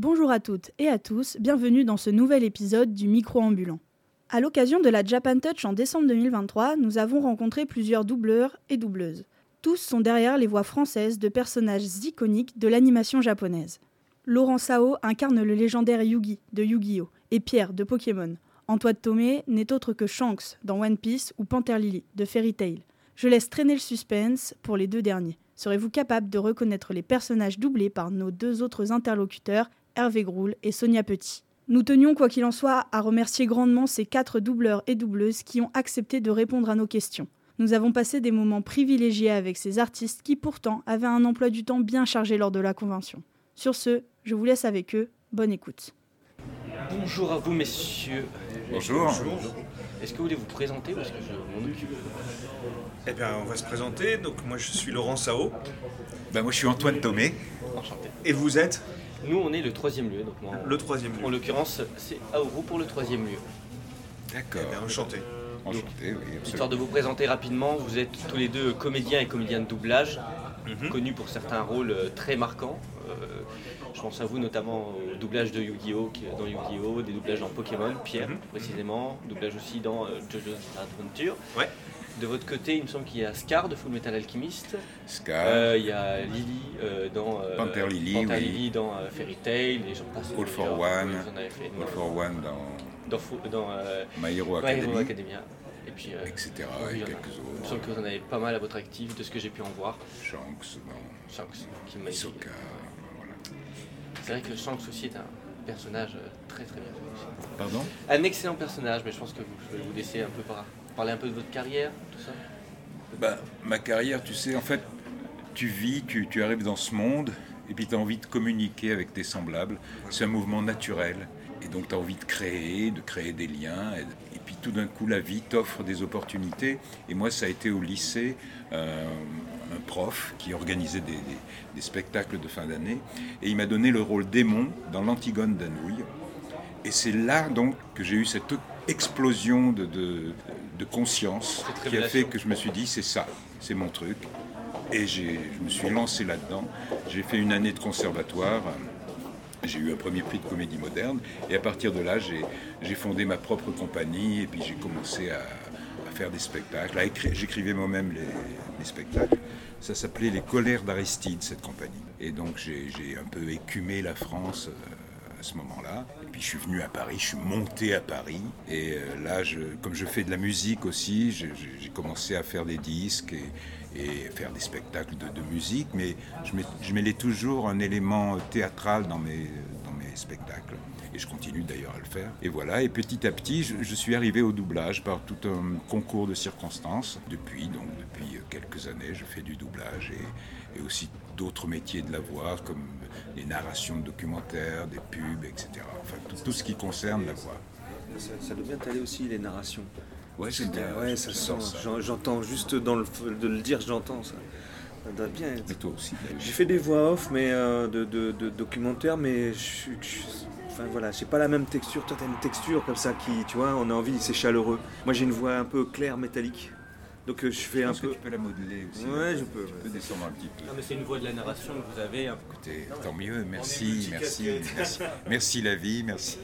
Bonjour à toutes et à tous, bienvenue dans ce nouvel épisode du Micro Ambulant. À l'occasion de la Japan Touch en décembre 2023, nous avons rencontré plusieurs doubleurs et doubleuses. Tous sont derrière les voix françaises de personnages iconiques de l'animation japonaise. Laurent Sao incarne le légendaire Yugi de Yu-Gi-Oh! et Pierre de Pokémon. Antoine Tomé n'est autre que Shanks dans One Piece ou Panther Lily de Fairy Tail. Je laisse traîner le suspense pour les deux derniers. Serez-vous capable de reconnaître les personnages doublés par nos deux autres interlocuteurs, Hervé Groul et Sonia Petit Nous tenions, quoi qu'il en soit, à remercier grandement ces quatre doubleurs et doubleuses qui ont accepté de répondre à nos questions. Nous avons passé des moments privilégiés avec ces artistes qui pourtant avaient un emploi du temps bien chargé lors de la convention. Sur ce, je vous laisse avec eux. Bonne écoute. Bonjour à vous messieurs. Bonjour. Est-ce que vous voulez vous présenter ou est-ce que je m'en occupe Eh bien, on va se présenter. Donc, moi, je suis Laurent Sao. Ben, moi, je suis Antoine Tomé. Enchanté. Et vous êtes? Nous on est le troisième lieu, donc en- le troisième en lieu. l'occurrence c'est Aoru pour le troisième lieu. D'accord. Eh bien, enchanté. Enchanté, oui, Histoire de vous présenter rapidement, vous êtes tous les deux comédiens et comédiens de doublage, Mhm. connus pour certains rôles euh, très marquants. Euh, je pense à vous notamment au doublage de Yu-Gi-Oh! dans Yu-Gi-Oh! des doublages dans Pokémon, Pierre Mhm. précisément, doublage aussi dans euh, JoJo's Adventure. Ouais. De votre côté, il me semble qu'il y a Scar de Full Metal Alchemist. Scar, Euh, Il y a Lily euh, dans euh, Panther Lily, Panther oui. Lily dans Fairy Tail et j'en passe. All for plusieurs. One. Fait All for One dans dans, dans My Hero My Hero Academy, Academia. Et puis, etc. et quelques il me autres. semble que vous en avez pas mal à votre actif de ce que j'ai pu en voir. Shanks dans Shanks, qui m'a. Hisoka. Voilà. C'est vrai que Shanks aussi est un personnage très très bien. Pardon? Un excellent personnage, mais je pense que vous, je vais vous laisser un peu par- parler un peu de votre carrière, tout ça. Ben, Ma carrière, tu sais, en fait, tu vis, tu, arrives dans ce monde, et puis tu as envie de communiquer avec tes semblables. C'est un mouvement naturel. Et donc tu as envie de créer, de créer des liens. Et, puis tout d'un coup, la vie t'offre des opportunités. Et moi, ça a été au lycée, euh, un prof qui organisait des, spectacles de fin d'année. Et il m'a donné le rôle d'Aimon dans l'Antigone d'Anouilh. Et c'est là donc que j'ai eu cette explosion de- de conscience qui a fait que je me suis dit c'est ça, c'est mon truc. Et je me suis lancé là-dedans. J'ai fait une année de conservatoire. J'ai eu un premier prix de comédie moderne. Et à partir de là, j'ai fondé ma propre compagnie. Et puis j'ai commencé à, à faire des spectacles. J'écrivais moi-même les, les spectacles. Ça s'appelait Les Colères d'Aristide, cette compagnie. Et donc j'ai j'ai un peu écumé la France. euh, à ce moment-là. Et puis je suis venu à Paris, je suis monté à Paris. Et euh, là, comme je fais de la musique aussi, j'ai- commencé à faire des disques et, faire des spectacles de, musique. Mais je, mets- mêlais toujours un élément théâtral dans mes, dans mes spectacles. Et je continue d'ailleurs à le faire. Et voilà, et petit à petit, je, je suis arrivé au doublage par tout un concours de circonstances. Depuis, donc depuis quelques années, je fais du doublage et, et aussi d'autres métiers de la voix, comme les narrations de documentaires, des pubs, etc. Enfin, tout, tout ce qui concerne la voix. Ça, ça doit bien t'aller aussi les narrations. Ouais, c'est bien. ouais, ça sent. J'en- J'entends juste dans le de le dire, j'entends ça. Ça doit bien être. Et toi aussi. J'ai fait des voix off, mais euh, de, de- de documentaires, mais je suis. je- Enfin voilà, j'ai pas la même texture. Toi, t'as une texture comme ça qui, tu vois, on a envie, c'est chaleureux. Moi, j'ai une voix un peu claire, métallique. Donc euh, je fais Je un que peu. tu peux la modeler aussi. Ouais, je peux, Tu ouais. peux descendre un petit peu. Non mais c'est une voix de la narration que vous avez. hein. Écoutez, tant mieux, merci, merci, merci, merci la vie, merci,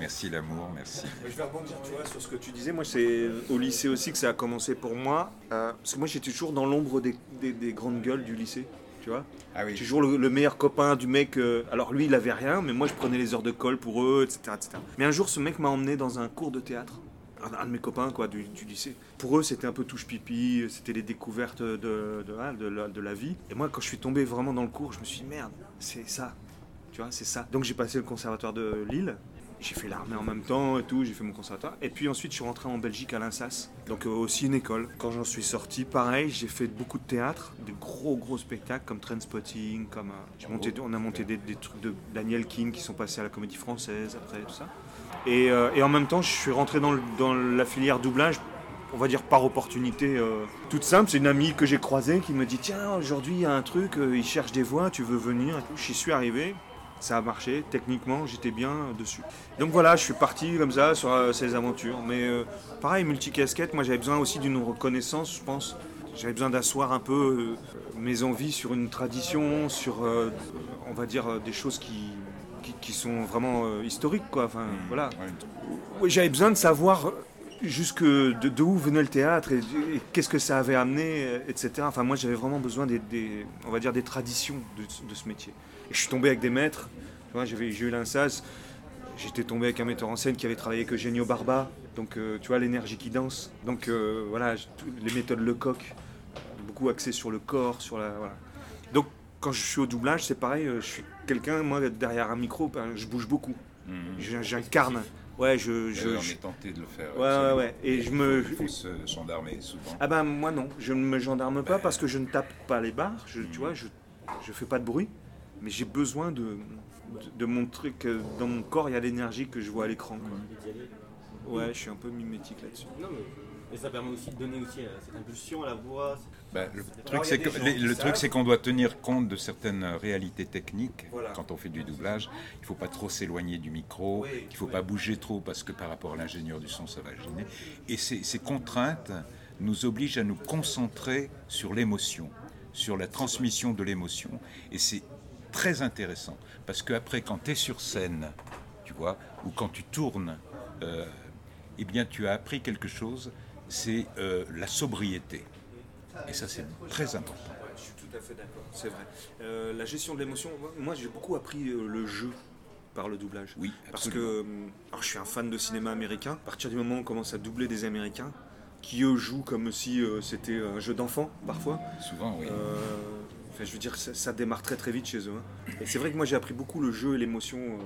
merci l'amour, merci. Je vais rebondir, tu vois, sur ce que tu disais. Moi, c'est au lycée aussi que ça a commencé pour moi. euh, parce que moi, j'étais toujours dans l'ombre des, des- des grandes gueules du lycée. Tu vois Ah oui, Toujours le, le meilleur copain du mec. euh, alors lui, il avait rien, mais moi, je prenais les heures de colle pour eux, etc. etc. Mais un jour, ce mec m'a emmené dans un cours de théâtre. Un, un de mes copains quoi, du, du lycée. Pour eux, c'était un peu touche-pipi, c'était les découvertes de, de, ah, de la, de la vie. Et moi, quand je suis tombé vraiment dans le cours, je me suis dit, merde, c'est ça. Tu vois, c'est ça. Donc j'ai passé le conservatoire de Lille. J'ai fait l'armée en même temps et tout, j'ai fait mon conservatoire. Et puis ensuite, je suis rentré en Belgique à l'INSAS, donc euh, aussi une école. Quand j'en suis sorti, pareil, j'ai fait beaucoup de théâtre, des gros gros spectacles comme Trainspotting, comme euh, monté, on a monté des, des trucs de Daniel King qui sont passés à la Comédie Française après tout ça. Et, euh, et en même temps, je suis rentré dans, le- dans la filière doublage. On va dire par opportunité euh, toute simple, c'est une amie que j'ai croisée qui me dit Tiens, aujourd'hui il y a un truc, euh, il cherche des voix, tu veux venir et tout. J'y suis arrivé, ça a marché, techniquement j'étais bien dessus. Donc voilà, je suis parti comme ça sur euh, ces aventures. Mais euh, pareil, multicasquette, moi j'avais besoin aussi d'une reconnaissance, je pense. J'avais besoin d'asseoir un peu euh, mes envies sur une tradition, sur, euh, on va dire, des choses qui, qui, qui sont vraiment historiques, quoi. Enfin, Mmh, voilà. ouais. J'avais besoin de savoir jusque de, de où venait le théâtre et, et qu'est-ce que ça avait amené, etc. Enfin, moi, j'avais vraiment besoin des, des- on va dire, des traditions de, de ce métier. Et je suis tombé avec des maîtres. Tu vois, j'avais, j'ai eu l'INSAS. J'étais tombé avec un metteur en scène qui avait travaillé avec Eugenio Barba. Donc, euh, tu vois, l'énergie qui danse. Donc, euh, voilà, les méthodes Lecoq, beaucoup axées sur le corps, sur la, voilà. Donc, quand je suis au doublage, c'est pareil. euh, Je suis quelqu'un, moi, derrière un micro, ben, je bouge beaucoup. Mhm. J'in- J'incarne. Ouais, je, je, on je- est tenté de le faire. Ouais, absolument. ouais, ouais. Et je me- Il faut se gendarmer souvent. Ah ben moi non, je ne me gendarme pas parce que je ne tape pas les barres, je, tu vois, je je fais pas de bruit, mais j'ai besoin de, de, de montrer que dans mon corps il y a l'énergie que je vois à l'écran. quoi. Ouais, je suis un peu mimétique là-dessus. Mais ça permet aussi de donner aussi euh, cette impulsion à la voix. Bah, le truc, c'est que- les- le truc, c'est qu'on doit tenir compte de certaines réalités techniques Voilà. quand on fait du doublage. Il ne faut pas trop s'éloigner du micro, Oui, il ne faut pas bouger trop parce que par rapport à l'ingénieur du son, ça va gêner. Et ces, ces contraintes nous obligent à nous concentrer sur l'émotion, sur la transmission de l'émotion. Et c'est très intéressant parce qu'après, quand tu es sur scène, tu vois, ou quand tu tournes, euh, eh bien, tu as appris quelque chose, c'est euh, la sobriété. Et ça, c'est très important. Ouais, je suis tout à fait d'accord, c'est vrai. Euh, la gestion de l'émotion, moi- j'ai beaucoup appris euh, le jeu par le doublage. Oui, Parce que alors, je suis un fan de cinéma américain. À partir du moment où on commence à doubler des Américains, qui eux jouent comme si c'était un jeu d'enfant parfois, Souvent, oui. Enfin, je veux dire, ça, ça démarre très très vite chez eux. hein. Et c'est vrai que moi j'ai appris beaucoup le jeu et l'émotion euh,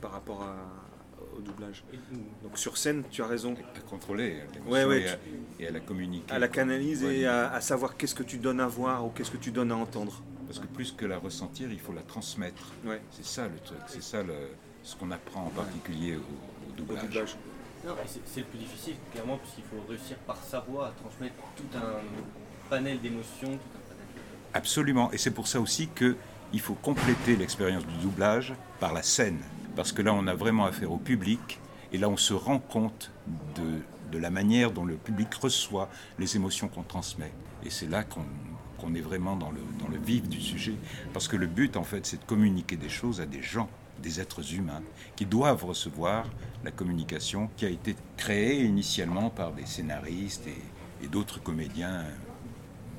par rapport à- au doublage. Donc sur scène, tu as raison. à contrôler Ouais, ouais, et, à, et à la communiquer. À la canaliser Ouais. et à, à savoir qu'est-ce que tu donnes à voir ou qu'est-ce que tu donnes à entendre. Parce que plus que la ressentir, il faut la transmettre. Ouais, C'est ça le truc, c'est ça le, ce qu'on apprend en particulier au, au au doublage. doublage. Non, et c'est le plus difficile, clairement, puisqu'il faut réussir par sa voix à transmettre tout un panel d'émotions, tout un Absolument, et c'est pour ça aussi que il faut compléter l'expérience du doublage par la scène. Parce que là, on a vraiment affaire au public, et là, on se rend compte de, de la manière dont le public reçoit les émotions qu'on transmet. Et c'est là qu'on qu'on est vraiment dans le, dans le vif du sujet. Parce que le but, en fait, c'est de communiquer des choses à des gens, des êtres humains, qui doivent recevoir la communication qui a été créée initialement par des scénaristes et, et d'autres comédiens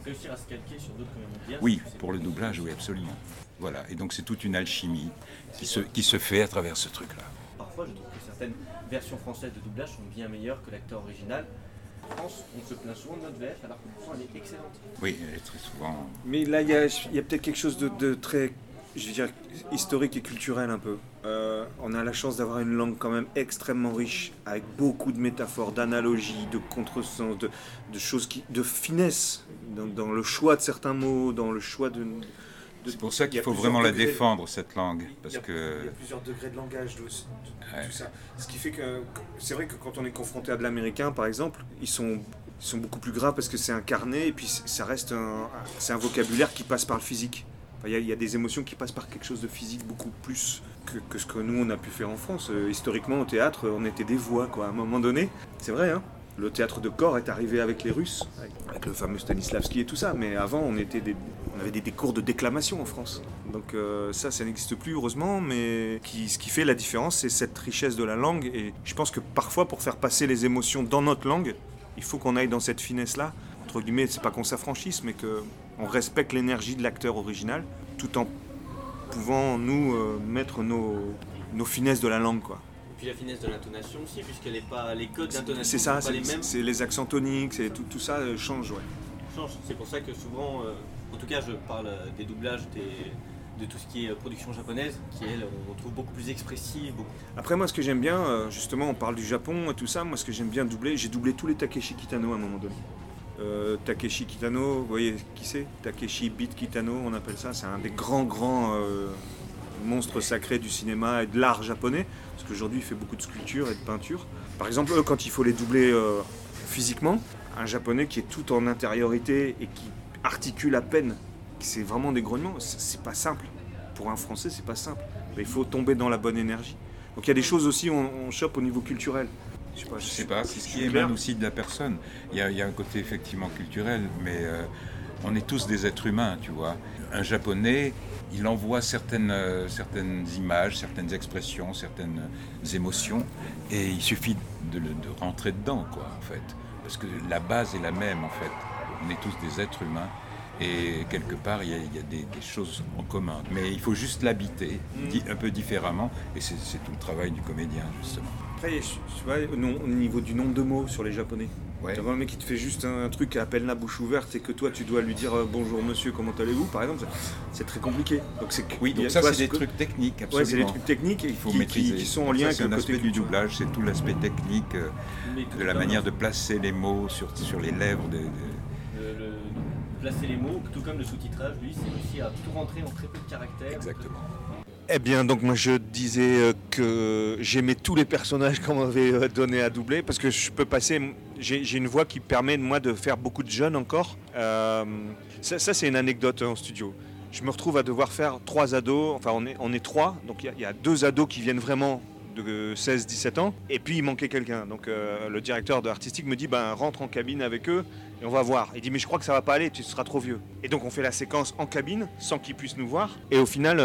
Réussir à se calquer sur d'autres comédiens. oui, pour le doublage, oui, absolument. Voilà, et donc c'est toute une alchimie qui se, qui se fait à travers ce truc-là. Parfois, je trouve que certaines versions françaises de doublage sont bien meilleures que l'acteur original. En France, on se plaint souvent de notre VF, alors que pourtant elle est excellente. Oui, elle est très souvent. Mais là, il y a, il y a peut-être quelque chose de, de très, je veux dire, historique et culturel un peu. Euh, on a la chance d'avoir une langue quand même extrêmement riche, avec beaucoup de métaphores, d'analogies, de contresens, de, de choses qui, de finesse dans, dans le choix de certains mots, dans le choix de. de- C'est pour ça il qu'il faut vraiment la degrés. défendre, cette langue. Il Parce y a- que. Il y a plusieurs degrés de langage, de, de- de Ouais. tout ça. Ce qui fait que, c'est vrai que quand on est confronté à de l'américain, par exemple, ils sont, ils sont beaucoup plus graves parce que c'est incarné et puis ça reste un, c'est un vocabulaire qui passe par le physique. Enfin, Il y, a- il y a des émotions qui passent par quelque chose de physique beaucoup plus que, ce que nous on a pu faire en France. Euh, historiquement, au théâtre, on était des voix, quoi. À un moment donné, c'est vrai, hein. Le théâtre de corps est arrivé avec les Russes, avec, le fameux Stanislavski et tout ça. Mais avant, on, était des, on avait des, cours de déclamation en France. Donc euh, ça, ça n'existe plus heureusement. Mais qui, ce qui fait la différence, c'est cette richesse de la langue. Et je pense que parfois, pour faire passer les émotions dans notre langue, il faut qu'on aille dans cette finesse-là. Entre guillemets, c'est pas qu'on s'affranchisse, mais que on respecte l'énergie de l'acteur original, tout en pouvant nous euh, mettre nos, nos finesses de la langue, quoi. Et puis la finesse de l'intonation aussi, puisqu'elle est pas les codes d'intonation C'est ça, sont pas les c'est mêmes. c'est les accents toniques, c'est tout, tout ça euh, change, ouais. change. C'est pour ça que souvent, euh, en tout cas, je parle des doublages des- de tout ce qui est production japonaise, qui elle, on trouve beaucoup plus expressive, beaucoup Après, moi, ce que j'aime bien, justement, on parle du Japon et tout ça. Moi, ce que j'aime bien doubler, j'ai doublé tous les Takeshi Kitano à un moment donné. Euh, Takeshi Kitano, vous voyez qui c'est? Takeshi Beat Kitano, on appelle ça. C'est un des grands, grands euh, monstres sacrés du cinéma et de l'art japonais. Parce qu'aujourd'hui, il fait beaucoup de sculptures et de peintures. Par exemple, eux, quand il faut les doubler euh, physiquement, un japonais qui est tout en intériorité et qui articule à peine, c'est vraiment des grognements, c'est pas simple. Pour un français, c'est pas simple. Mais il faut tomber dans la bonne énergie. Donc il y a des choses aussi, on, on chope au niveau culturel. Je sais pas, Je sais pas, c'est ce qui émane aussi de la personne. Il y a, il y a un côté effectivement culturel, mais euh, on est tous des êtres humains, tu vois. Un japonais, il envoie certaines, euh, certaines images, certaines expressions, certaines émotions, et il suffit de, rentrer dedans, quoi, en fait. Parce que la base est la même, en fait. On est tous des êtres humains, et quelque part, il y a, il y a des, des choses en commun. Mais il faut juste l'habiter di- un peu différemment, et c'est tout le travail du comédien, justement. Après, je- tu vois, au, nom- au niveau du nombre de mots sur les japonais. Ouais. Tu vois un mec qui te fait juste un, truc à peine la bouche ouverte et que toi tu dois lui dire euh, bonjour monsieur, comment allez-vous par exemple, c'est- très compliqué. Donc c'est que- Oui, il y a- donc ça, c'est des que- trucs techniques, Ouais, absolument. c'est des trucs techniques et Il faut qui, maîtriser. qui, qui sont en lien ça, avec un côté aspect du doublage, c'est tout l'aspect technique euh, de la manière de placer les mots sur, sur les lèvres. de- de- le- le- placer les mots, tout comme le sous-titrage, lui, c'est aussi à tout rentrer en très peu de caractères. Exactement. Eh bien, donc moi je disais euh, que j'aimais tous les personnages qu'on m'avait euh, donné à doubler parce que je peux passer. J'ai une voix qui permet moi de faire beaucoup de jeunes encore. Euh, ça, c'est une anecdote en studio. Je me retrouve à devoir faire trois ados. Enfin, on est, trois. Donc il y a- deux ados qui viennent vraiment de 16-17 ans. Et puis il manquait quelqu'un. Donc le directeur de artistique me dit ben, rentre en cabine avec eux et on va voir. Il dit mais je crois que ça va pas aller, tu seras trop vieux. Et donc on fait la séquence en cabine sans qu'ils puissent nous voir. Et au final,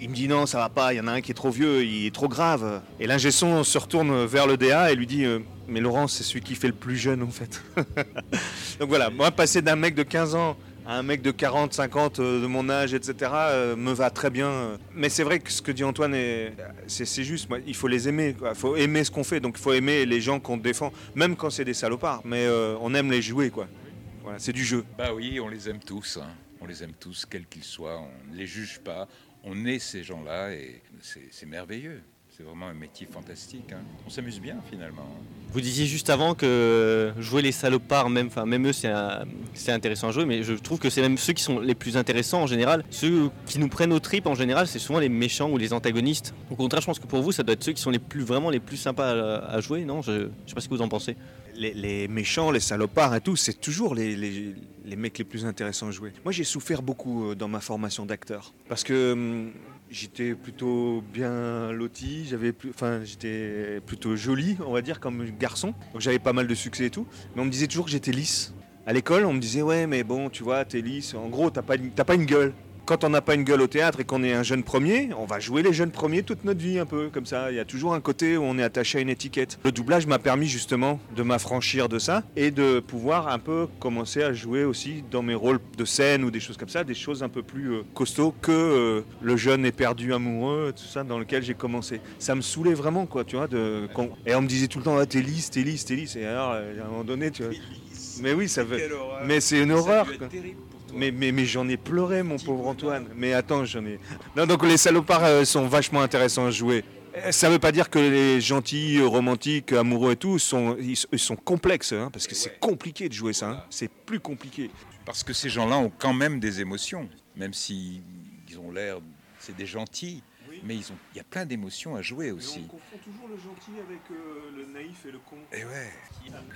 il me dit non, ça va pas, il y en a un qui est trop vieux, il est trop grave. Et l'ingé son se retourne vers le DA et lui dit euh, mais Laurent, c'est celui qui fait le plus jeune en fait. donc voilà, moi passer d'un mec de 15 ans à un mec de 40, 50 euh, de mon âge, etc., euh, me va très bien. Mais c'est vrai que ce que dit Antoine, est- c'est juste, il faut les aimer. Il faut aimer ce qu'on fait, donc il faut aimer les gens qu'on défend, même quand c'est des salopards. Mais on aime les jouer, quoi. C'est du jeu. Bah oui, on les aime tous. hein. On les aime tous, quels qu'ils soient. On ne les juge pas. On est ces gens-là et c'est merveilleux. C'est vraiment un métier fantastique. hein. On s'amuse bien finalement. Vous disiez juste avant que jouer les salopards, même, enfin, même eux, c'est intéressant à jouer, mais je trouve que c'est même ceux qui sont les plus intéressants en général. Ceux qui nous prennent aux tripes en général, c'est souvent les méchants ou les antagonistes. Au contraire, je pense que pour vous, ça doit être ceux qui sont les plus, vraiment les plus sympas à, à jouer, non? Je, je sais pas ce que vous en pensez. Les, les méchants, les salopards et tout, c'est toujours les, les- les mecs les plus intéressants à jouer. Moi, j'ai souffert beaucoup euh, dans ma formation d'acteur. Parce que hum, j'étais plutôt bien loti, j'avais enfin, j'étais plutôt joli, on va dire, comme garçon. Donc j'avais pas mal de succès et tout. Mais on me disait toujours que j'étais lisse. À l'école, on me disait, ouais, mais bon, tu vois, t'es lisse. En gros, pas, t'as pas une gueule. Quand on n'a pas une gueule au théâtre et qu'on est un jeune premier, on va jouer les jeunes premiers toute notre vie un peu comme ça. Il y a toujours un côté où on est attaché à une étiquette. Le doublage m'a permis justement de m'affranchir de ça et de pouvoir un peu commencer à jouer aussi dans mes rôles de scène ou des choses comme ça, des choses un peu plus euh, costauds que euh, le jeune éperdu amoureux, tout ça dans lequel j'ai commencé. Ça me saoulait vraiment quoi, tu vois. De, Et on me disait tout le temps, ah, t'es lisse, t'es lisse, t'es lisse. Et alors, euh, à un moment donné, tu vois. Mais oui, ça veut. Mais c'est une horreur. quoi. Mais, mais, mais j'en ai pleuré, mon pauvre Antoine. Mais attends, j'en ai. Non, donc les salopards euh, sont vachement intéressants à jouer. Euh, Ça veut pas dire que les gentils, euh, romantiques, amoureux et tout, sont, ils, ils sont complexes, hein, parce que c'est compliqué de jouer ça. hein. C'est plus compliqué. Parce que ces gens-là ont quand même des émotions, même si ils ont l'air, c'est des gentils, mais ils ont, il y a plein d'émotions à jouer aussi. confond toujours le gentil avec le naïf et le con. Et ouais.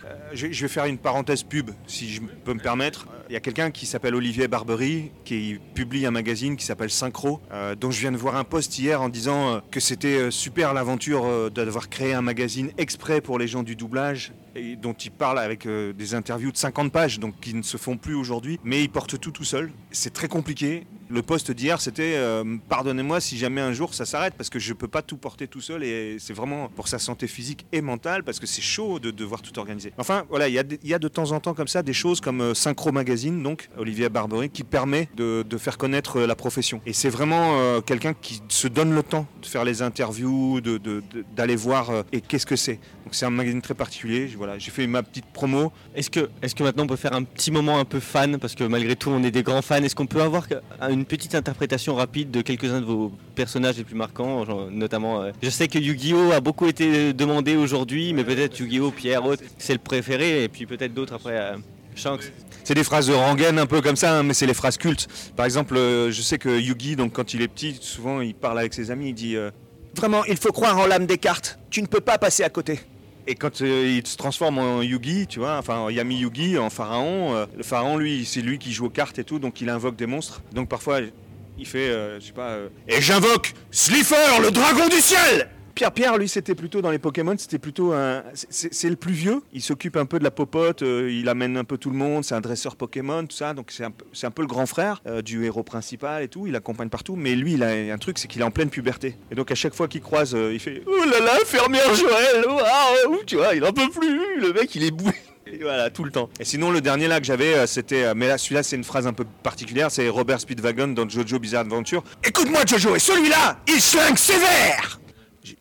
Euh, je, je vais faire une parenthèse pub, si je peux me permettre. Il y a quelqu'un qui s'appelle Olivier Barbery, qui publie un magazine qui s'appelle Synchro, euh, dont je viens de voir un post hier en disant euh, que c'était euh, super l'aventure euh, d'avoir créé un magazine exprès pour les gens du doublage, dont il parle avec euh, des interviews de 50 pages, donc qui ne se font plus aujourd'hui, mais il porte tout tout seul. C'est très compliqué. Le post d'hier, c'était euh, pardonnez-moi si jamais un jour ça s'arrête, parce que je peux pas tout porter tout seul, et c'est vraiment pour sa santé physique et mentale, parce que c'est chaud de devoir tout organiser. Enfin, voilà, il y, y a de temps en temps comme ça des choses comme euh, Synchro Magazine, donc Olivier Barbery, qui permet de, de faire connaître la profession. Et c'est vraiment quelqu'un qui se donne le temps de faire les interviews, de- de- d'aller voir et qu'est-ce que c'est. Donc c'est un magazine très particulier. Voilà, j'ai fait ma petite promo. Est-ce que, est que maintenant on peut faire un petit moment un peu fan? Parce que malgré tout, on est des grands fans. Est-ce qu'on peut avoir une petite interprétation rapide de quelques-uns de vos personnages les plus marquants genre, Notamment, euh, je sais que Yu-Gi-Oh! a beaucoup été demandé aujourd'hui, mais peut-être Yu-Gi-Oh! Pierre, autre, c'est le préféré, et puis peut-être d'autres après. euh, Shanks. C'est des phrases de rengaine un peu comme ça, hein, mais c'est les phrases cultes. Par exemple, euh, je sais que Yugi, donc quand il est petit, souvent il parle avec ses amis, il dit euh, Vraiment, il faut croire en l'âme des cartes. Tu ne peux pas passer à côté. Et quand euh, il se transforme en Yugi, tu vois, enfin en Yami Yugi, en pharaon, euh, le pharaon, lui, c'est lui qui joue aux cartes et tout, donc il invoque des monstres. Donc parfois, il fait, euh, je sais pas, et j'invoque Slifer, le dragon du ciel Pierre Pierre, lui, c'était plutôt dans les Pokémon, c'était plutôt un. C'est le plus vieux. Il s'occupe un peu de la popote, euh, il amène un peu tout le monde. C'est un dresseur Pokémon, tout ça. Donc c'est un, un peu le grand frère euh, du héros principal et tout. Il accompagne partout. Mais lui, il a un truc, c'est qu'il est en pleine puberté. Et donc à chaque fois qu'il croise, euh, il fait Oh là là, fermière Joël, Tu vois, il en peut plus. Le mec, il est boué. Et voilà, tout le temps. Et sinon, le dernier là que j'avais, c'était. mais là, celui-là, c'est une phrase un peu particulière. C'est Robert Speedwagon dans Jojo Bizarre Adventure. Écoute-moi, Jojo, et celui-là, il schlingue sévère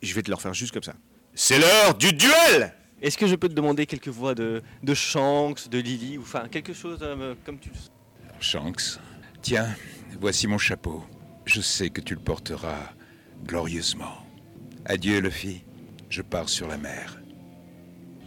Je vais te le refaire juste comme ça. C'est l'heure du duel Est-ce que je peux te demander quelques voix de, de Shanks, de Lily, ou enfin quelque chose euh, comme tu le sens Shanks, tiens, voici mon chapeau. Je sais que tu le porteras glorieusement. Adieu, Luffy. Je pars sur la mer.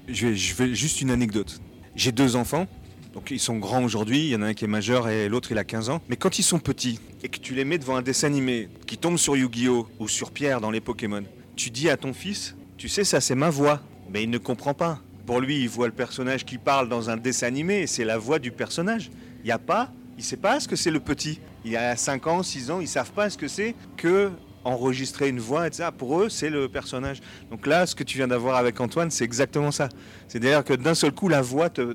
je vais, je vais juste une anecdote. J'ai deux enfants, donc ils sont grands aujourd'hui, il y en a un qui est majeur et l'autre il a 15 ans. Mais quand ils sont petits et que tu les mets devant un dessin animé qui tombe sur Yu-Gi-Oh! ou sur Pierre dans les Pokémon, tu dis à ton fils, tu sais ça c'est ma voix, mais il ne comprend pas. Pour lui, il voit le personnage qui parle dans un dessin animé et c'est la voix du personnage. Il n'y a pas, il sait pas ce que c'est le petit. Il a 5 ans, 6 ans, ils savent pas ce que c'est que enregistrer une voix, etc. Pour eux, c'est le personnage. Donc là, ce que tu viens d'avoir avec Antoine, c'est exactement ça. C'est-à-dire que d'un seul coup, la voix te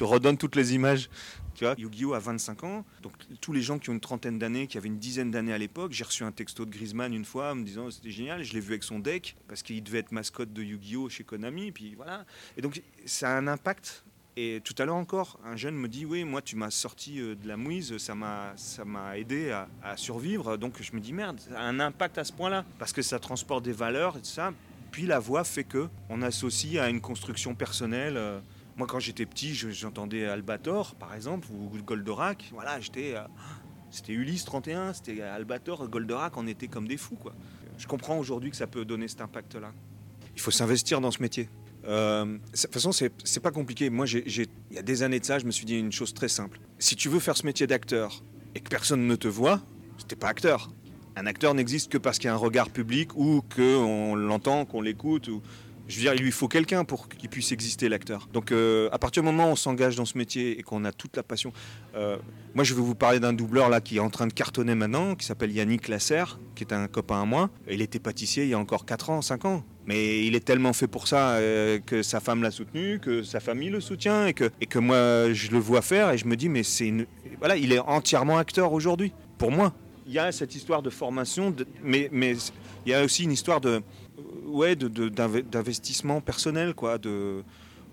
redonne toutes les images. Yu-Gi-Oh! a 25 ans. Donc tous les gens qui ont une trentaine d'années, qui avaient une dizaine d'années à l'époque, j'ai reçu un texto de Griezmann une fois me disant c'était génial. Je l'ai vu avec son deck parce qu'il devait être mascotte de Yu-Gi-Oh! chez Konami. Puis voilà. Et donc ça a un impact. Et tout à l'heure encore, un jeune me dit oui, moi tu m'as sorti euh, de la mouise, ça m'a aidé à, survivre. Donc je me dis merde, ça a un impact à ce point-là parce que ça transporte des valeurs et tout ça. Puis la voix fait que on associe à une construction personnelle. Moi, quand j'étais petit, je- j'entendais Albator, par exemple, ou Goldorak. Voilà, j'étais. euh, c'était Ulysse 31, c'était Albator, Goldorak, on était comme des fous, quoi. Je comprends aujourd'hui que ça peut donner cet impact-là. Il faut s'investir dans ce métier. Euh, de toute façon, c'est pas compliqué. Moi, il y a des années de ça, je me suis dit une chose très simple. Si tu veux faire ce métier d'acteur et que personne ne te voit, t'es pas acteur. Un acteur n'existe que parce qu'il y a un regard public ou qu'on l'entend, qu'on l'écoute. Ou... Je veux dire, il lui faut quelqu'un pour qu'il puisse exister, l'acteur. Donc, euh, à partir du moment où on s'engage dans ce métier et qu'on a toute la passion. euh, moi, je vais vous parler d'un doubleur là qui est en train de cartonner maintenant, qui s'appelle Yannick Lasserre, qui est un copain à moi. Il était pâtissier il y a encore 4 ans, 5 ans. Mais il est tellement fait pour ça euh, que sa femme l'a soutenu, que sa famille le soutient et que, et que moi, je le vois faire et je me dis, mais c'est une. Voilà, il est entièrement acteur aujourd'hui, pour moi il y a cette histoire de formation, mais il y a aussi une histoire de, ouais, de, de- d'investissement personnel. Quoi, de,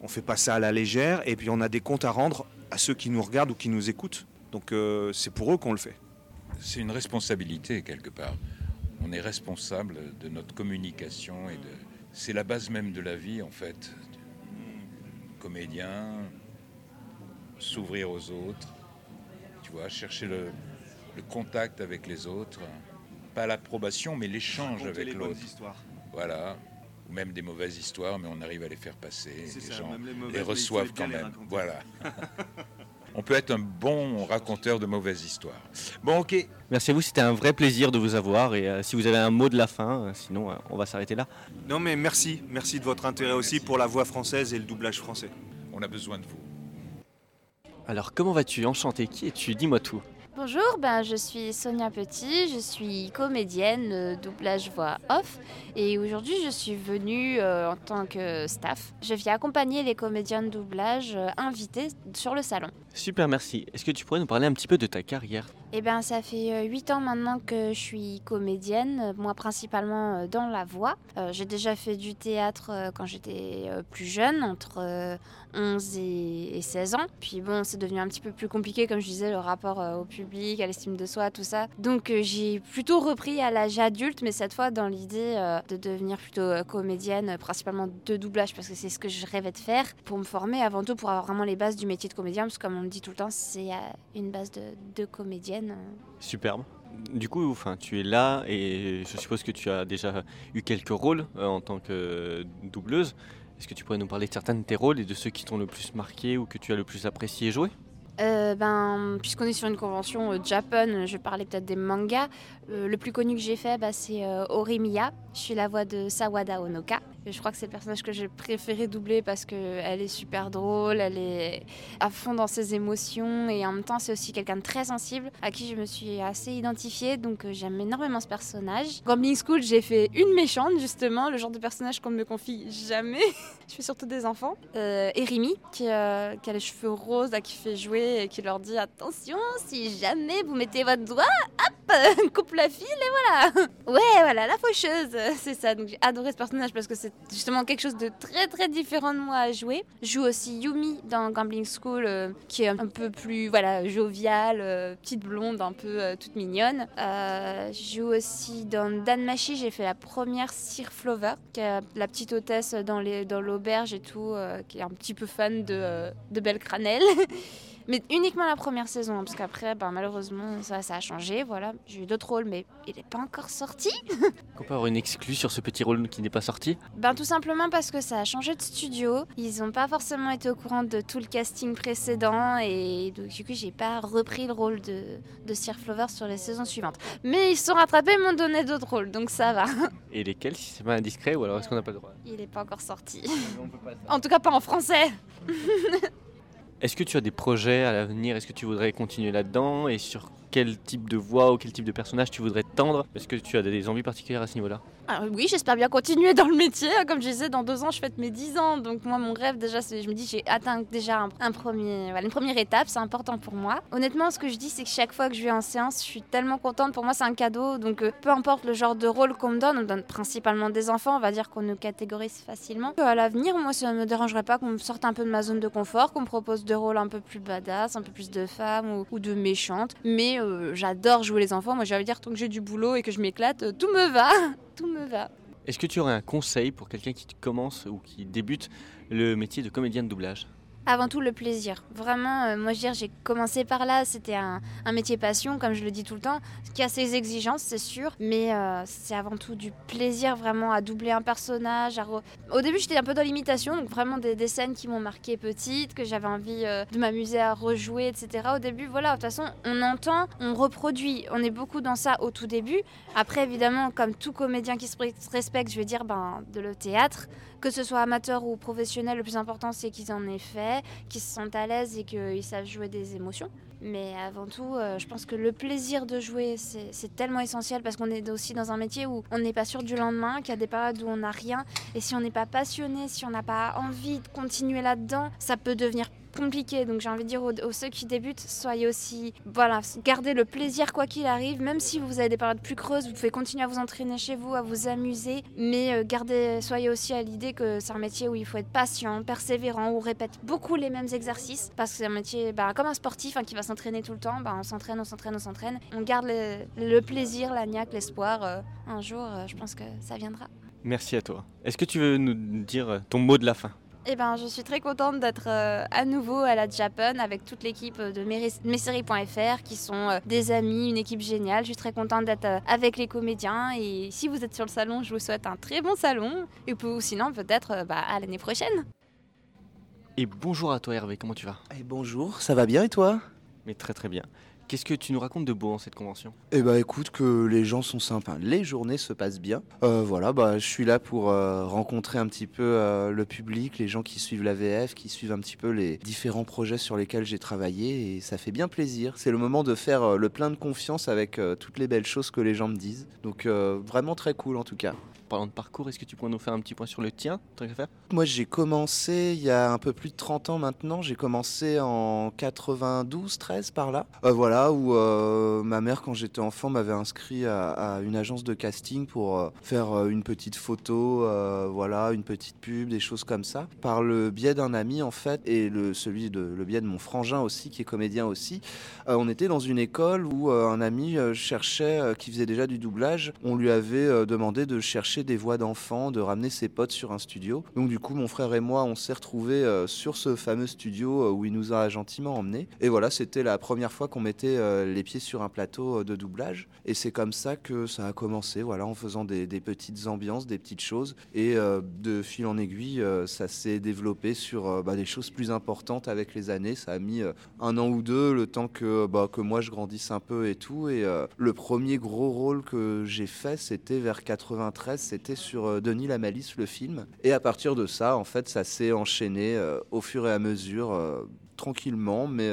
on fait pas ça à la légère, et puis on a des comptes à rendre à ceux qui nous regardent ou qui nous écoutent. Donc euh, c'est pour eux qu'on le fait. C'est une responsabilité quelque part. On est responsable de notre communication et de. C'est la base même de la vie en fait. Comédien, s'ouvrir aux autres, tu vois, chercher le, le contact avec les autres, pas l'approbation mais l'échange avec l'autre. Voilà, ou même des mauvaises histoires, mais on arrive à les faire passer. Les ça, gens les reçoivent quand même. Voilà. on peut être un bon raconteur de mauvaises histoires. Bon, ok. Merci à vous, c'était un vrai plaisir de vous avoir. Et euh, si vous avez un mot de la fin, euh, sinon euh, on va s'arrêter là. Non mais merci, merci de votre intérêt aussi pour la voix française et le doublage français. On a besoin de vous. Alors comment vas-tu? Enchanté, qui es-tu? Dis-moi tout. Bonjour, ben, je suis Sonia Petit, je suis comédienne, doublage voix off et aujourd'hui je suis venue euh, en tant que staff. Je viens accompagner les comédiens de doublage euh, invités sur le salon. Super, merci. Est-ce que tu pourrais nous parler un petit peu de ta carrière Eh ben, ça fait 8 ans maintenant que je suis comédienne, euh, moi principalement euh, dans la voix. Euh, J'ai déjà fait du théâtre euh, quand j'étais euh, plus jeune, entre euh, 11 et, et 16 ans. Puis bon, c'est devenu un petit peu plus compliqué, comme je disais, le rapport euh, au public, à l'estime de soi, tout ça. Donc euh, j'ai plutôt repris à l'âge adulte, mais cette fois dans l'idée euh, de devenir plutôt euh, comédienne, euh, principalement de doublage, parce que c'est ce que je rêvais de faire, pour me former avant tout, pour avoir vraiment les bases du métier de comédien, parce que comme on le dit tout le temps, c'est euh, une base de, de comédienne. Superbe. Du coup, enfin, tu es là et je suppose que tu as déjà eu quelques rôles euh, en tant que doubleuse. Est-ce que tu pourrais nous parler de certains de tes rôles et de ceux qui t'ont le plus marqué ou que tu as le plus apprécié jouer? Euh, ben, puisqu'on est sur une convention euh, Japan, je parlais peut-être des mangas. Euh, le plus connu que j'ai fait, bah, c'est euh, Orimiya. Je suis la voix de Sawada Onoka. Je crois que c'est le personnage que j'ai préféré doubler parce qu'elle est super drôle, elle est à fond dans ses émotions et en même temps c'est aussi quelqu'un de très sensible à qui je me suis assez identifiée donc euh, j'aime énormément ce personnage. Gambling School j'ai fait une méchante justement, le genre de personnage qu'on ne me confie jamais. je fais surtout des enfants. Euh, et Rimi qui, euh, qui, a les cheveux roses là, qui fait jouer et qui leur dit attention si jamais vous mettez votre doigt, hop, coupe la file et voilà. ouais voilà la faucheuse, c'est ça. Donc j'ai adoré ce personnage parce que c'est justement quelque chose de très très différent de moi à jouer. Je joue aussi Yumi dans Gambling School, euh, qui est un peu plus voilà joviale, euh, petite blonde, un peu euh, toute mignonne. je joue aussi dans Danmachi, j'ai fait la première Sir Flover, qui est la petite hôtesse dans l'auberge dans et tout, qui est un petit peu fan de, de Belle Cranel. Mais uniquement la première saison, parce qu'après, ben, malheureusement, ça, ça a changé. Voilà, j'ai eu d'autres rôles, mais il n'est pas encore sorti. On peut avoir une exclue sur ce petit rôle qui n'est pas sorti Ben tout simplement parce que ça a changé de studio. Ils n'ont pas forcément été au courant de tout le casting précédent et donc, du coup, j'ai pas repris le rôle de, de Sir Flover sur les saisons suivantes. Mais ils se sont rattrapés et m'ont donné d'autres rôles, donc ça va. Et lesquels, si c'est pas indiscret, ou alors est-ce qu'on n'a pas le droit? Il n'est pas encore sorti. en tout cas, pas en français. Est-ce que tu as des projets à l'avenir? Est-ce que tu voudrais continuer là-dedans? Et sur quel type de voix ou quel type de personnage tu voudrais tendre Est-ce que tu as des envies particulières à ce niveau-là ah oui, j'espère bien continuer dans le métier. Comme je disais, dans deux ans, je fête mes dix ans. Donc moi, mon rêve, déjà, je me dis, j'ai atteint déjà un, premier, voilà, une première étape. C'est important pour moi. Honnêtement, ce que je dis, c'est que chaque fois que je vais en séance, je suis tellement contente. Pour moi, c'est un cadeau. Donc euh, peu importe le genre de rôle qu'on me donne, on me donne principalement des enfants. On va dire qu'on nous catégorise facilement. À l'avenir, moi, ça ne me dérangerait pas qu'on me sorte un peu de ma zone de confort, qu'on me propose des rôles un peu plus badass, un peu plus de femmes ou, de méchantes. Mais euh, j'adore jouer les enfants. Moi, j'allais dire, tant que j'ai du boulot et que je m'éclate, euh, tout me va. tout me va. Est-ce que tu aurais un conseil pour quelqu'un qui commence ou qui débute le métier de comédien de doublage? Avant tout le plaisir. Vraiment, euh, moi je veux dire, j'ai commencé par là, c'était un, métier passion, comme je le dis tout le temps, qui a ses exigences, c'est sûr, mais euh, c'est avant tout du plaisir vraiment à doubler un personnage. Au début, j'étais un peu dans l'imitation, donc vraiment des, scènes qui m'ont marqué petite, que j'avais envie euh, de m'amuser à rejouer, etc. Au début, voilà, de toute façon, on entend, on reproduit, on est beaucoup dans ça au tout début. Après, évidemment, comme tout comédien qui se respecte, je veux dire, ben, de le théâtre, que ce soit amateur ou professionnel, le plus important c'est qu'ils en aient fait, qu'ils se sentent à l'aise et qu'ils savent jouer des émotions. Mais avant tout, euh, je pense que le plaisir de jouer, c'est tellement essentiel parce qu'on est aussi dans un métier où on n'est pas sûr du lendemain, qu'il y a des périodes où on n'a rien. Et si on n'est pas passionné, si on n'a pas envie de continuer là-dedans, ça peut devenir compliqué. Donc j'ai envie de dire aux, ceux qui débutent, soyez aussi, voilà, gardez le plaisir quoi qu'il arrive. Même si vous avez des périodes plus creuses, vous pouvez continuer à vous entraîner chez vous, à vous amuser, mais euh, gardez, soyez aussi à l'idée que c'est un métier où il faut être patient, persévérant, où on répète beaucoup les mêmes exercices, parce que c'est un métier, bah, comme un sportif hein, qui va s'entraîner tout le temps, bah, on s'entraîne, on s'entraîne, on s'entraîne, on garde le, plaisir, la l'espoir. Euh, un jour, euh, je pense que ça viendra. Merci à toi. Est-ce que tu veux nous dire ton mot de la fin? Eh ben, je suis très contente d'être euh, à nouveau à la Japan avec toute l'équipe de messeries.fr qui sont euh, des amis, une équipe géniale. Je suis très contente d'être euh, avec les comédiens et si vous êtes sur le salon, je vous souhaite un très bon salon et sinon peut-être bah, à l'année prochaine. Et bonjour à toi Hervé, comment tu vas? Et Bonjour, ça va bien et toi? Mais très très bien. Qu'est-ce que tu nous racontes de beau en cette convention? Eh bah écoute, que les gens sont sympas, les journées se passent bien. Euh, voilà, bah je suis là pour euh, rencontrer un petit peu euh, le public, les gens qui suivent la VF, qui suivent un petit peu les différents projets sur lesquels j'ai travaillé et ça fait bien plaisir. C'est le moment de faire le plein de confiance avec toutes les belles choses que les gens me disent. Donc vraiment très cool en tout cas parlant de parcours, est-ce que tu pourrais nous faire un petit point sur le tien Moi, j'ai commencé il y a un peu plus de 30 ans maintenant. J'ai commencé en 92, 13 par là. Euh, voilà, où euh, ma mère, quand j'étais enfant, m'avait inscrit à, une agence de casting pour euh, faire une petite photo, voilà, une petite pub, des choses comme ça. Par le biais d'un ami, en fait, et le, celui de, le biais de mon frangin aussi, qui est comédien aussi. on était dans une école où un ami cherchait, qui faisait déjà du doublage. On lui avait demandé de chercher des voix d'enfants, de ramener ses potes sur un studio. Donc du coup, mon frère et moi, on s'est retrouvés euh, sur ce fameux studio euh, où il nous a gentiment emmenés. Et voilà, c'était la première fois qu'on mettait euh, les pieds sur un plateau de doublage. Et c'est comme ça que ça a commencé, voilà, en faisant des, petites ambiances, des petites choses. Et de fil en aiguille, ça s'est développé sur bah, des choses plus importantes avec les années. Ça a mis un an ou deux, le temps que, bah, que moi je grandisse un peu et tout. Et le premier gros rôle que j'ai fait, c'était vers 93 c'était sur euh, Denis la Malice, le film. Et à partir de ça, en fait, ça s'est enchaîné euh, au fur et à mesure. euh, tranquillement, mais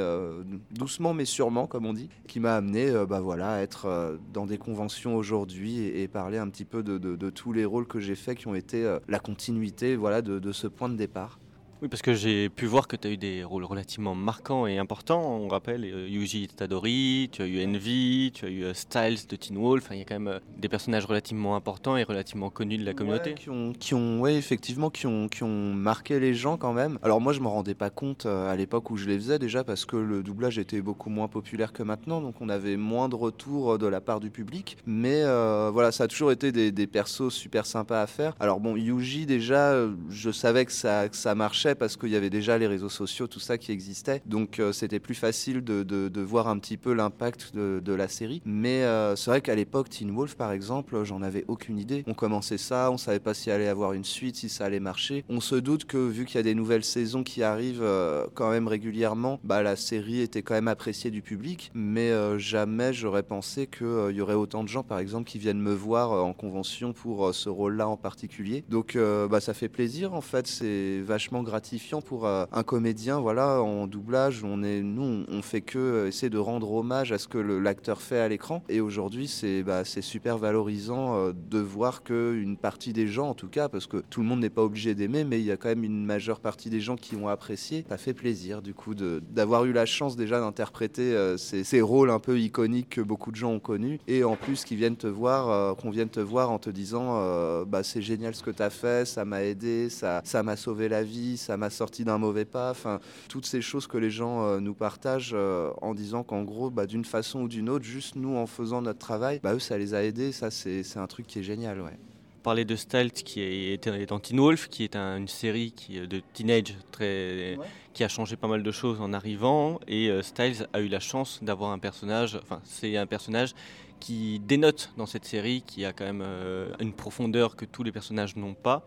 doucement mais sûrement, comme on dit, qui m'a amené bah, voilà, à être dans des conventions aujourd'hui et, parler un petit peu de, tous les rôles que j'ai faits qui ont été la continuité voilà, de ce point de départ. Oui, parce que j'ai pu voir que tu as eu des rôles relativement marquants et importants. On rappelle euh, Yuji Tadori, tu as eu Envy, tu as eu euh, Styles de Teen Wolf. Il y a quand même euh, des personnages relativement importants et relativement connus de la communauté. Ouais, qui ont, qui ont, ouais, effectivement, qui ont, qui ont marqué les gens quand même. Alors moi, je m'en rendais pas compte euh, à l'époque où je les faisais déjà parce que le doublage était beaucoup moins populaire que maintenant, donc on avait moins de retours de la part du public. Mais voilà, ça a toujours été des, des persos super sympas à faire. Alors bon, Yuji déjà, je savais que ça, que ça marchait parce qu'il y avait déjà les réseaux sociaux, tout ça qui existait, donc euh, c'était plus facile de, voir un petit peu l'impact de, la série. Mais euh, c'est vrai qu'à l'époque, Teen Wolf par exemple, j'en avais aucune idée. On commençait ça, on savait pas s'il allait avoir une suite, si ça allait marcher. On se doute que vu qu'il y a des nouvelles saisons qui arrivent euh, quand même régulièrement, bah la série était quand même appréciée du public. Mais jamais j'aurais pensé qu'il y aurait autant de gens par exemple qui viennent me voir en convention pour ce rôle-là en particulier. Donc bah, ça fait plaisir en fait, c'est vachement gratifiant pour euh, un comédien. Voilà, en doublage, on est, nous, on fait que euh, essayer de rendre hommage à ce que l'acteur fait à l'écran. Et aujourd'hui, c'est bah, super valorisant euh, de voir que une partie des gens, en tout cas, parce que tout le monde n'est pas obligé d'aimer, mais il y a quand même une majeure partie des gens qui ont apprécié. Ça fait plaisir, du coup, d'avoir eu la chance déjà d'interpréter ces, rôles un peu iconiques que beaucoup de gens ont connus, et en plus qu'ils viennent te voir, qu'on vienne te voir en te disant, bah c'est génial ce que tu as fait, ça m'a aidé, ça m'a sauvé la vie, ça m'a sorti d'un mauvais pas. Enfin, toutes ces choses que les gens euh, nous partagent euh, en disant qu'en gros, bah, d'une façon ou d'une autre, juste nous en faisant notre travail, bah, eux, ça les a aidés. Ça, c'est c'est un truc qui est génial, ouais. parler de Styles qui est dans Teen Wolf, qui est un- une série qui, euh, de teenage très, qui a changé pas mal de choses en arrivant. Et euh, Styles a eu la chance d'avoir un personnage, enfin c'est un personnage qui dénote dans cette série, qui a quand même euh, une profondeur que tous les personnages n'ont pas,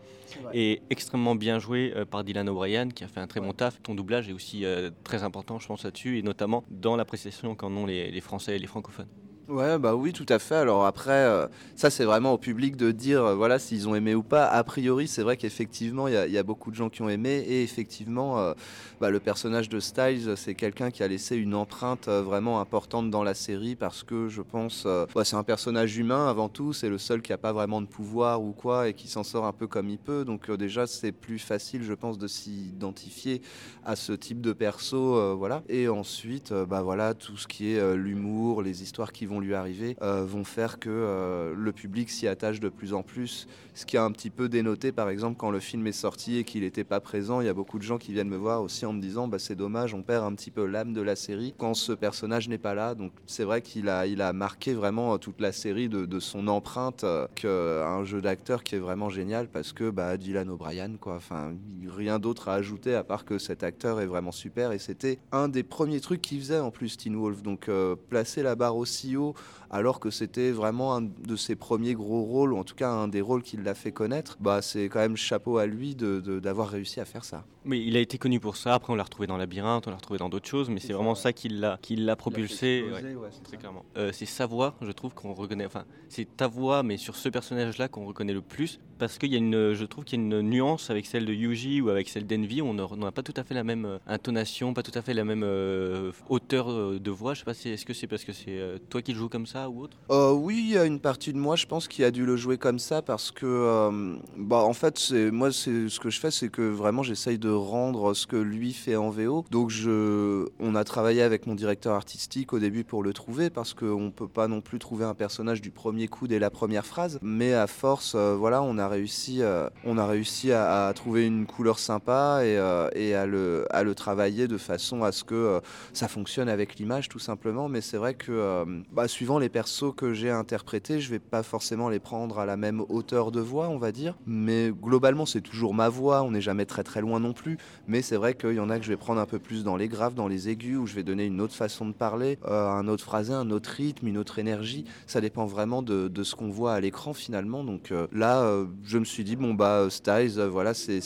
et extrêmement bien joué euh, par Dylan O'Brien, qui a fait un très bon taf. Ton doublage est aussi euh, très important, je pense, là-dessus, et notamment dans l'appréciation qu'en ont les, les Français et les francophones. Ouais, bah oui, tout à fait. Alors après, euh, ça c'est vraiment au public de dire euh, voilà s'ils ont aimé ou pas. A priori, c'est vrai qu'effectivement, il y, a- beaucoup de gens qui ont aimé et effectivement, euh, bah, le personnage de Styles, c'est quelqu'un qui a laissé une empreinte vraiment importante dans la série parce que je pense, ouais, c'est un personnage humain avant tout. C'est le seul qui a pas vraiment de pouvoir ou quoi et qui s'en sort un peu comme il peut. Donc déjà, c'est plus facile, je pense, de s'identifier à ce type de perso, voilà. Et ensuite, bah voilà, tout ce qui est l'humour, les histoires qui vont lui arriver, euh, vont faire que euh, le public s'y attache de plus en plus. Ce qui a un petit peu dénoté, par exemple, quand le film est sorti et qu'il n'était pas présent, il y a beaucoup de gens qui viennent me voir aussi en me disant, bah c'est dommage, on perd un petit peu l'âme de la série quand ce personnage n'est pas là. Donc c'est vrai qu'il a, il a marqué vraiment euh, toute la série de, son empreinte, que un jeu d'acteur qui est vraiment génial parce que bah, Dylan O'Brien, quoi. Enfin, rien d'autre à ajouter à part que cet acteur est vraiment super et c'était un des premiers trucs qu'il faisait en plus Teen Wolf. Donc placer la barre aussi haut alors que c'était vraiment un de ses premiers gros rôles ou en tout cas un des rôles qui l'a fait connaître, bah c'est quand même chapeau à lui de- de- d'avoir réussi à faire ça. Mais il a été connu pour ça. Après, on l'a retrouvé dans Labyrinthe, on l'a retrouvé dans d'autres choses, mais c'est vraiment ça qui l'a, qui l'a propulsé. ouais, très clairement. Euh, c'est sa voix, je trouve qu'on reconnaît. Enfin, c'est ta voix, mais sur ce personnage-là qu'on reconnaît le plus, parce qu'il y a une, je trouve qu'il y a une nuance avec celle de Yuji ou avec celle d'Envy. On n'a pas tout à fait la même euh, intonation, pas tout à fait la même euh, hauteur euh, de voix. Je sais pas si est-ce que c'est parce que c'est toi qui le joues comme ça ou autre? Euh, oui, une partie de moi, je pense, qui a dû le jouer comme ça parce que, bah, en fait, moi, ce que je fais, c'est que vraiment, j'essaye de rendre ce que lui fait en VO. Donc, on a travaillé avec mon directeur artistique au début pour le trouver parce qu'on peut pas non plus trouver un personnage du premier coup dès la première phrase. Mais à force, voilà, on a réussi, euh, on a réussi à, trouver une couleur sympa et, euh, à le, travailler de façon à ce que euh, ça fonctionne avec l'image, tout simplement. Mais c'est vrai que, bah, suivant les persos que j'ai interprétés, je vais pas forcément les prendre à la même hauteur de voix, on va dire. Mais globalement, c'est toujours ma voix. On n'est jamais très très loin non plus. Mais c'est vrai qu'il y en a que je vais prendre un peu plus dans les graves, dans les aigus, où je vais donner une autre façon de parler, un autre phrasé, un autre rythme, une autre énergie. Ça dépend vraiment de, ce qu'on voit à l'écran finalement. Donc là, je me suis dit, bon, bah, Styles, euh, voilà, c'est-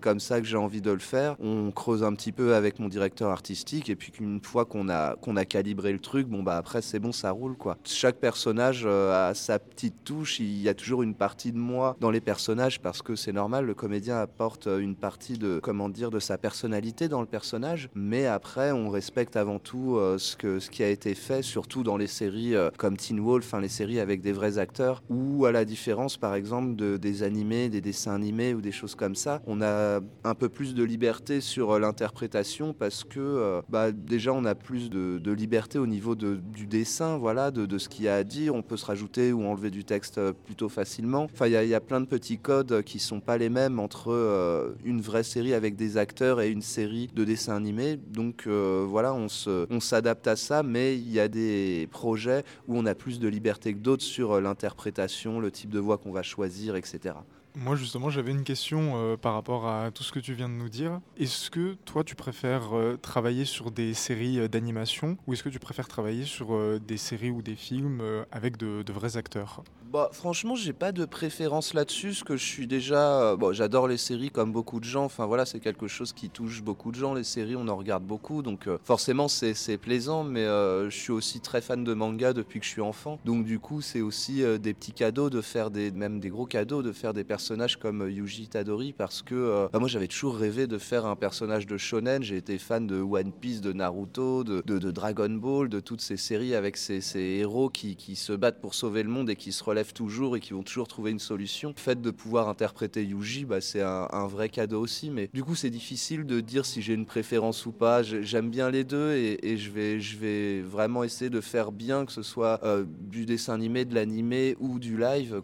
comme ça que j'ai envie de le faire. On creuse un petit peu avec mon directeur artistique, et puis qu'une fois qu'on a, qu'on a calibré le truc, bon, bah, après, c'est bon, ça roule, quoi. Chaque personnage euh, a sa petite touche, il y a toujours une partie de moi dans les personnages, parce que c'est normal, le comédien apporte euh, une partie de, comment dire, de sa personnalité dans le personnage, mais après, on respecte avant tout euh, ce, que, ce qui a été fait, surtout dans les séries euh, comme Teen Wolf, enfin, les séries avec des vrais acteurs, ou à la différence, par exemple, de, des animés, des dessins animés ou des choses comme ça, on a un peu plus de liberté sur euh, l'interprétation parce que euh, bah, déjà on a plus de, liberté au niveau du dessin, voilà, de, ce qu'il y a à dire. On peut se rajouter ou enlever du texte euh, plutôt facilement. Enfin, il y, a- plein de petits codes qui sont pas les mêmes entre une vraie série avec des acteurs et une série de dessins animés. Donc voilà, on s'adapte à ça, mais il y a des projets où on a plus de liberté que d'autres sur l'interprétation, le type de voix qu'on va choisir, etc. Moi justement j'avais une question euh, par rapport à tout ce que tu viens de nous dire. Est-ce que toi tu préfères euh, travailler sur des séries euh, d'animation ou est-ce que tu préfères travailler sur des séries ou des films avec de, vrais acteurs? Bah, franchement, j'ai pas de préférence là-dessus, parce que je suis déjà. j'adore les séries comme beaucoup de gens. Enfin voilà, c'est quelque chose qui touche beaucoup de gens. Les séries, on en regarde beaucoup, donc forcément c'est plaisant. Mais je suis aussi très fan de manga depuis que je suis enfant. Donc du coup, c'est aussi des petits cadeaux de faire des, même des gros cadeaux de faire des personnages comme euh, Yuji Itadori, parce que euh, bah, moi j'avais toujours rêvé de faire un personnage de shonen. J'ai été fan de One Piece, de Naruto, de, Dragon Ball, de toutes ces séries avec ces, héros qui, se battent pour sauver le monde et qui se relèvent toujours et qui vont toujours trouver une solution. Le fait de pouvoir interpréter Yuji, bah, c'est un, vrai cadeau aussi. Mais du coup, c'est difficile de dire si j'ai une préférence ou pas. J'ai- J'aime bien les deux et, je, vais, vraiment essayer de faire bien, que ce soit euh, du dessin animé, de l'animé ou du live.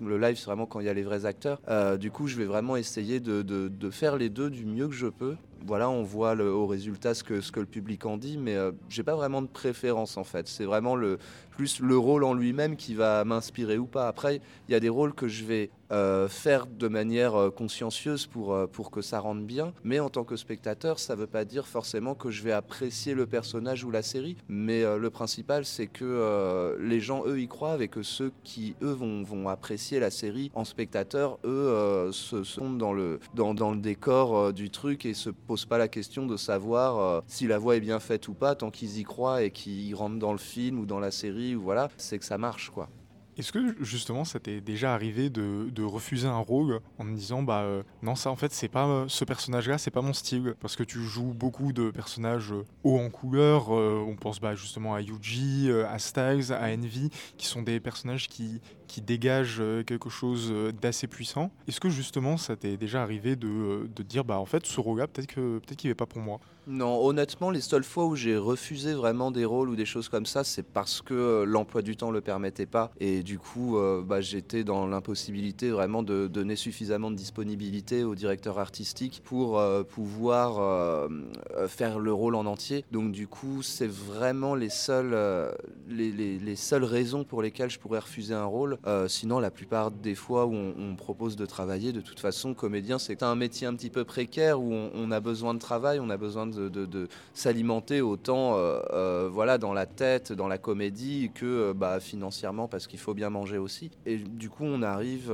Le live, c'est vraiment quand il y a les vrais acteurs. Euh, du coup, je vais vraiment essayer de, faire les deux du mieux que je peux. Voilà, on voit le, au résultat ce que, ce que le public en dit, mais euh, j'ai pas vraiment de préférence en fait. C'est vraiment le, plus le rôle en lui-même qui va m'inspirer ou pas. Après, il y a des rôles que je vais euh, faire de manière euh, consciencieuse pour, euh, pour que ça rentre bien, mais en tant que spectateur, ça veut pas dire forcément que je vais apprécier le personnage ou la série, mais le principal, c'est que les gens, eux, y croient et que ceux qui, eux, vont, vont apprécier la série en spectateur, eux, euh, se sont dans le, dans, dans le décor du truc et se posent pas la question de savoir euh, si la voix est bien faite ou pas, tant qu'ils y croient et qu'ils rentrent dans le film ou dans la série, ou voilà, c'est que ça marche, quoi. Est-ce que justement ça t'est déjà arrivé de, refuser un rôle en me disant bah euh, non ça en fait c'est pas euh, ce personnage-là c'est pas mon style? Parce que tu joues beaucoup de personnages euh, hauts en couleur on pense bah, justement à Yuji, à Styles, à Envy qui sont des personnages qui dégagent quelque chose d'assez puissant. Est-ce que justement ça t'est déjà arrivé de, dire bah en fait ce rôle-là peut-être que peut-être qu'il est pas pour moi? Non, honnêtement, les seules fois où j'ai refusé vraiment des rôles ou des choses comme ça, c'est parce que euh, l'emploi du temps le permettait pas. Et du coup, euh, bah, j'étais dans l'impossibilité vraiment de donner suffisamment de disponibilité au directeur artistique pour euh, pouvoir faire le rôle en entier. Donc du coup, c'est vraiment les seules, les, les- les seules raisons pour lesquelles je pourrais refuser un rôle. Sinon, la plupart des fois où on, propose de travailler, de toute façon, comédien, c'est un métier un petit peu précaire où on, on a besoin de travail, on a besoin de, de- s'alimenter autant euh, euh, voilà, dans la tête, dans la comédie, que euh, bah, financièrement, parce qu'il faut bien manger aussi. Et du coup, on arrive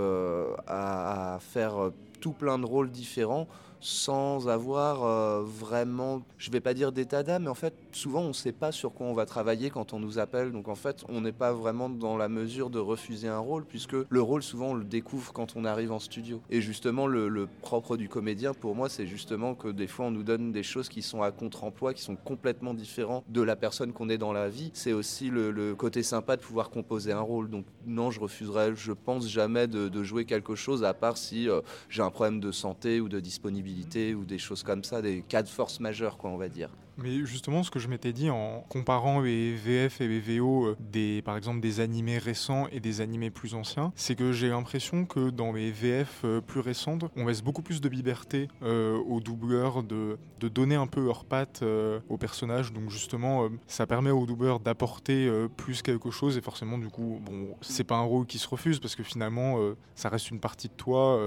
à, faire tout plein de rôles différents sans avoir euh, vraiment, je vais pas dire d'état d'âme, mais en fait, souvent on ne sait pas sur quoi on va travailler quand on nous appelle. Donc en fait, on n'est pas vraiment dans la mesure de refuser un rôle, puisque le rôle, souvent, on le découvre quand on arrive en studio. Et justement, le, propre du comédien, pour moi, c'est justement que des fois, on nous donne des choses qui sont à contre-emploi, qui sont complètement différents de la personne qu'on est dans la vie. C'est aussi le, côté sympa de pouvoir composer un rôle. Donc non, je refuserais, je pense jamais de, de jouer quelque chose, à part si euh, j'ai un problème de santé ou de disponibilité ou des choses comme ça, des cas de force majeure, quoi, on va dire. Mais justement, ce que je m'étais dit en comparant les VF et les VO euh, des, par exemple, des animés récents et des animés plus anciens, c'est que j'ai l'impression que dans les VF euh, plus récentes, on laisse beaucoup plus de liberté euh, aux doubleurs de, de donner un peu leur patte euh, aux personnages. Donc justement, ça permet aux doubleurs d'apporter plus quelque chose et forcément, du coup, bon, c'est pas un rôle qui se refuse parce que finalement, ça reste une partie de toi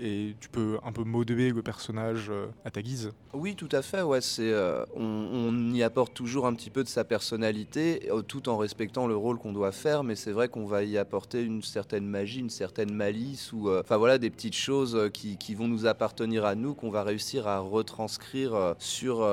et tu peux un peu modeler le personnage à ta guise. Oui, tout à fait. Ouais, c'est on, y apporte toujours un petit peu de sa personnalité, euh, tout en respectant le rôle qu'on doit faire, mais c'est vrai qu'on va y apporter une certaine magie, une certaine malice, ou euh, enfin voilà, des petites choses euh, qui, qui, vont nous appartenir à nous, qu'on va réussir à retranscrire sur,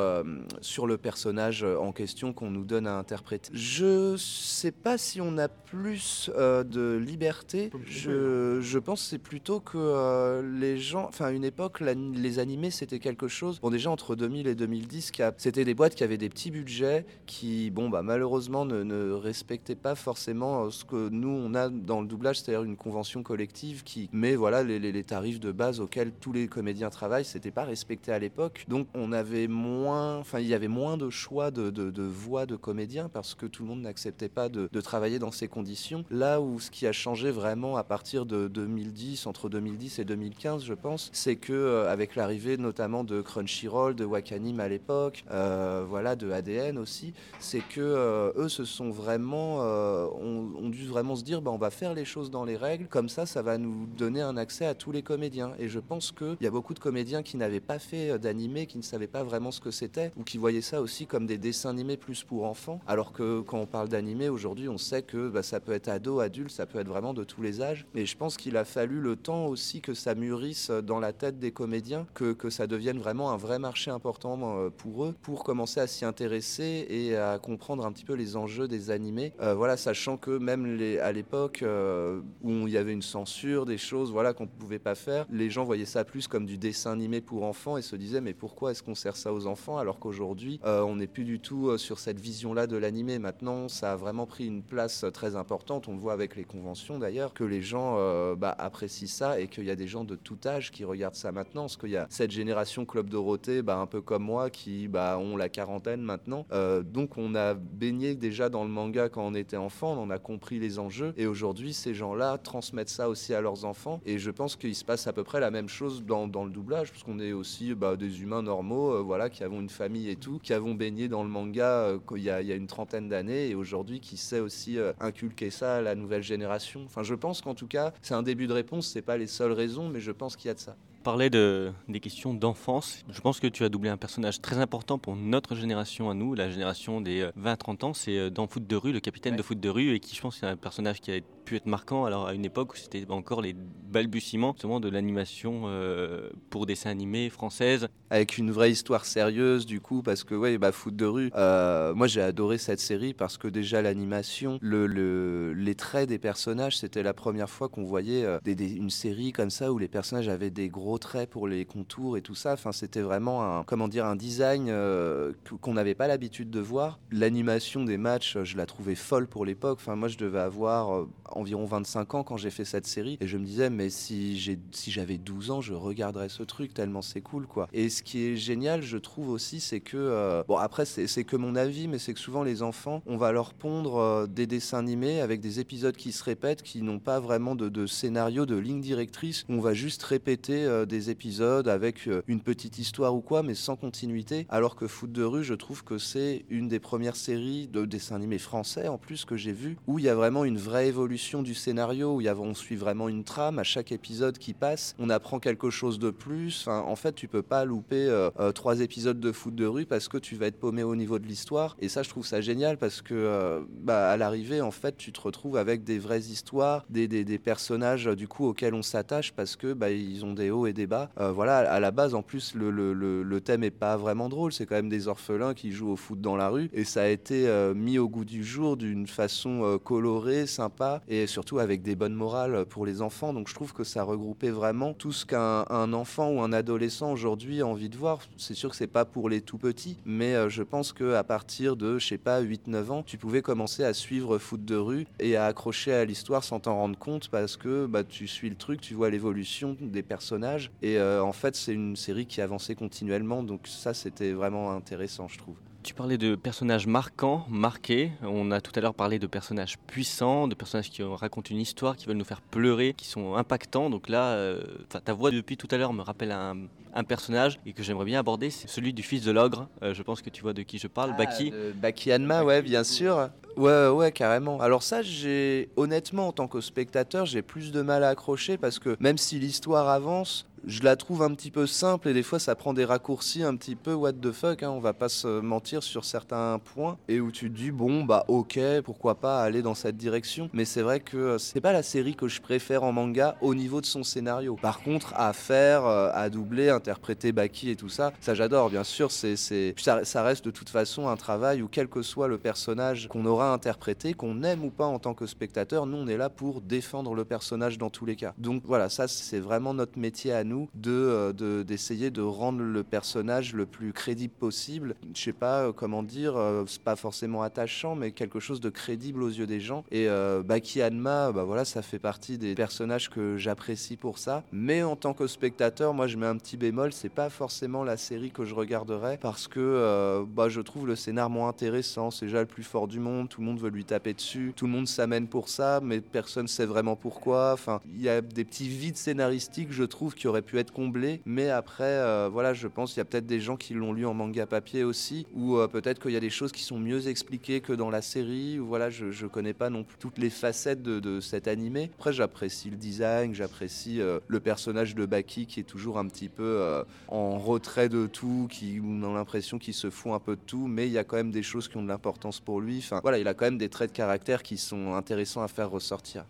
sur le personnage en question qu'on nous donne à interpréter. Je sais pas si on a plus de liberté, je, je pense c'est plutôt que les gens, enfin une époque, les animés c'était quelque chose, bon déjà entre 2000 et 2010, c'était des boîtes qui avaient des petits budgets, qui, bon, bah, malheureusement, ne, respectaient pas forcément euh, ce que nous, on a dans le doublage, c'est-à-dire une convention collective qui met voilà, les, tarifs de base auxquels tous les comédiens travaillent. C'était pas respecté à l'époque. Donc, on avait moins, enfin, il y avait moins de choix de, de, voix de comédiens parce que tout le monde n'acceptait pas de, travailler dans ces conditions. Là où ce qui a changé vraiment à partir de 2010, entre 2010 et 2015, je pense, c'est que euh, avec l'arrivée notamment de Crunchyroll, de Wakanim à l'époque, euh, voilà, de ADN aussi, c'est que euh, eux se sont vraiment, euh, ont, dû vraiment se dire, bah, on va faire les choses dans les règles, comme ça, ça va nous donner un accès à tous les comédiens. Et je pense qu'il y a beaucoup de comédiens qui n'avaient pas fait d'animé, qui ne savaient pas vraiment ce que c'était, ou qui voyaient ça aussi comme des dessins animés plus pour enfants, alors que quand on parle d'animé aujourd'hui, on sait que bah, ça peut être ado, adulte, ça peut être vraiment de tous les âges. Et je pense qu'il a fallu le temps aussi que ça mûrisse dans la tête des comédiens, que, que ça devienne vraiment un vrai marché important pour eux pour commencer à s'y intéresser et à comprendre un petit peu les enjeux des animés. Euh, voilà, sachant que même les, à l'époque euh, où il y avait une censure, des choses voilà qu'on ne pouvait pas faire, les gens voyaient ça plus comme du dessin animé pour enfants et se disaient mais pourquoi est-ce qu'on sert ça aux enfants alors qu'aujourd'hui euh, on n'est plus du tout sur cette vision-là de l'animé. Maintenant, ça a vraiment pris une place très importante. On le voit avec les conventions d'ailleurs que les gens bah, apprécient ça et qu'il y a des gens de tout âge qui regardent ça maintenant. Parce qu'il y a cette génération Club Dorothée, bah, un peu comme moi, qui bah, ont la quarantaine maintenant. Euh, donc on a baigné déjà dans le manga quand on était enfant, on a compris les enjeux. Et aujourd'hui, ces gens-là transmettent ça aussi à leurs enfants. Et je pense qu'il se passe à peu près la même chose dans, le doublage, parce qu'on est aussi bah, des humains normaux, euh, voilà, qui avons une famille et tout, qui avons baigné dans le manga euh, il, y a, il, y a, une trentaine d'années, et aujourd'hui qui sait aussi inculquer ça à la nouvelle génération. Enfin, je pense qu'en tout cas, c'est un début de réponse, c'est pas les seules raisons, mais je pense qu'il y a de ça parlais de, des questions d'enfance. Je pense que tu as doublé un personnage très important pour notre génération à nous, la génération des 20-30 ans. C'est euh, dans Foot de rue, le capitaine de Foot de rue, et qui je pense c'est un personnage qui a pu être marquant alors à une époque où c'était encore les balbutiements justement de l'animation euh, pour dessins animés française. Avec une vraie histoire sérieuse du coup, parce que ouais, bah, Foot de rue, euh, moi j'ai adoré cette série parce que déjà l'animation, le, le, les traits des personnages, c'était la première fois qu'on voyait une série comme ça où les personnages avaient des gros traits pour les contours et tout ça. Enfin, c'était vraiment un, comment dire, un design euh, qu'on n'avait pas l'habitude de voir. L'animation des matchs, je la trouvais folle pour l'époque. Enfin, moi, je devais avoir euh, environ 25 ans quand j'ai fait cette série et je me disais, mais si j'ai, si j'avais 12 ans, je regarderais ce truc tellement c'est cool, quoi. Et ce qui est génial, je trouve aussi, c'est que, euh, bon, après, c'est que mon avis, mais c'est que souvent les enfants, on va leur pondre des dessins animés avec des épisodes qui se répètent, qui n'ont pas vraiment de scénario, de ligne directrice. On va juste répéter des épisodes avec euh, une petite histoire ou quoi, mais sans continuité. Alors que Foot de rue, je trouve que c'est une des premières séries de dessins animés français en plus que j'ai vu, où il y a vraiment une vraie évolution du scénario, où y on suit vraiment une trame à chaque épisode qui passe, on apprend quelque chose de plus. en fait, tu peux pas louper euh, euh, trois épisodes de Foot de rue parce que tu vas être paumé au niveau de l'histoire. Et ça, je trouve ça génial parce que bah, à l'arrivée, en fait, tu te retrouves avec des vraies histoires, des personnages du coup auxquels on s'attache parce que bah, ils ont des hauts et des bas. Euh, voilà, à la base, en plus, le, thème est pas vraiment drôle. C'est quand même des orphelins qui jouent au foot dans la rue. Et ça a été euh, mis au goût du jour d'une façon euh, colorée, sympa, et surtout avec des bonnes morales pour les enfants. Donc je trouve que ça regroupait vraiment tout ce qu'un enfant ou un adolescent aujourd'hui a envie de voir. C'est sûr que c'est pas pour les tout petits, mais je pense qu'à partir de, je sais pas, 8-9 ans, tu pouvais commencer à suivre foot de rue et à accrocher à l'histoire sans t'en rendre compte parce que bah, tu suis le truc, tu vois l'évolution des personnages. Et euh, en fait, c'est une série qui avançait continuellement, donc ça, c'était vraiment intéressant, je trouve. Tu parlais de personnages marquants, marqués. On a tout à l'heure parlé de personnages puissants, de personnages qui racontent une histoire, qui veulent nous faire pleurer, qui sont impactants. Donc là, euh, ta voix depuis tout à l'heure me rappelle un, un personnage et que j'aimerais bien aborder, c'est celui du fils de l'ogre. Euh, je pense que tu vois de qui je parle, Baki. Euh, Baki Hanma, ouais, bien sûr. Ouais, ouais, carrément. Alors ça, j'ai honnêtement, en tant que spectateur, j'ai plus de mal à accrocher parce que même si l'histoire avance, je la trouve un petit peu simple et des fois ça prend des raccourcis un petit peu what the fuck, hein, on va pas se mentir sur certains points et où tu te dis bon bah ok pourquoi pas aller dans cette direction mais c'est vrai que euh, c'est pas la série que je préfère en manga au niveau de son scénario. Par contre à faire, euh, à doubler, interpréter Baki et tout ça, ça j'adore bien sûr c'est, c'est... Ça, ça reste de toute façon un travail où quel que soit le personnage qu'on aura interprété, qu'on aime ou pas en tant que spectateur, nous on est là pour défendre le personnage dans tous les cas. Donc voilà ça c'est vraiment notre métier à nous euh, de- d'essayer de, rendre le personnage le plus crédible possible. Je sais pas euh, comment dire, euh, c'est pas forcément attachant, mais quelque chose de crédible aux yeux des gens. Et euh, Baki Hanma, bah voilà, ça fait partie des personnages que j'apprécie pour ça. Mais en tant que spectateur, moi je mets un petit bémol, c'est pas forcément la série que je regarderais parce que bah, je trouve le scénar moins intéressant. C'est déjà le plus fort du monde, tout le monde veut lui taper dessus, tout le monde s'amène pour ça, mais personne sait vraiment pourquoi. Enfin, il y a des petits vides scénaristiques, je trouve, qui auraient pu être comblés. Mais après, euh, voilà, je pense qu'il y a peut-être des gens qui l'ont lu en manga papier aussi, ou euh, peut-être qu'il y a des choses qui sont mieux expliquées que dans la série. Ou voilà, je, je connais pas non plus toutes les facettes de, cet animé. Après, j'apprécie le design, j'apprécie euh, le personnage de Baki qui est toujours un petit peu en retrait de tout, qui on a l'impression qu'il se fout un peu de tout, mais il y a quand même des choses qui ont de l'importance pour lui. Enfin, voilà, il a quand même des traits de caractère qui sont intéressants à faire ressortir.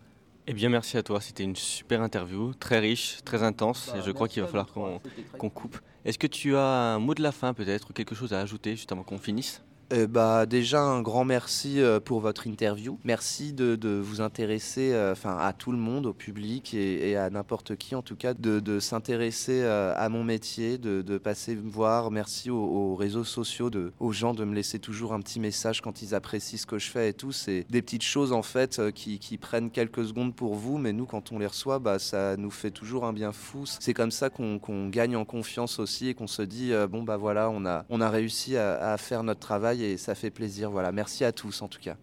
Eh bien, merci à toi. C'était une super interview, très riche, très intense. et je crois qu'il va falloir qu'on qu'on coupe. Est-ce que tu as un mot de la fin, peut-être, ou quelque chose à ajouter juste avant qu'on finisse? Eh bah, déjà un grand merci euh, pour votre interview. Merci de, vous intéresser euh, enfin, à tout le monde, au public et, à n'importe qui en tout cas, de, s'intéresser euh, à mon métier, de, passer me voir. Merci aux, aux réseaux sociaux, aux gens de me laisser toujours un petit message quand ils apprécient ce que je fais et tout. C'est des petites choses en fait euh, qui, prennent quelques secondes pour vous, mais nous quand on les reçoit, bah, ça nous fait toujours un bien fou. C'est comme ça qu'on gagne en confiance aussi et qu'on se dit euh, bon bah voilà, on a, on a réussi à faire notre travail et ça fait plaisir. Voilà, merci à tous en tout cas.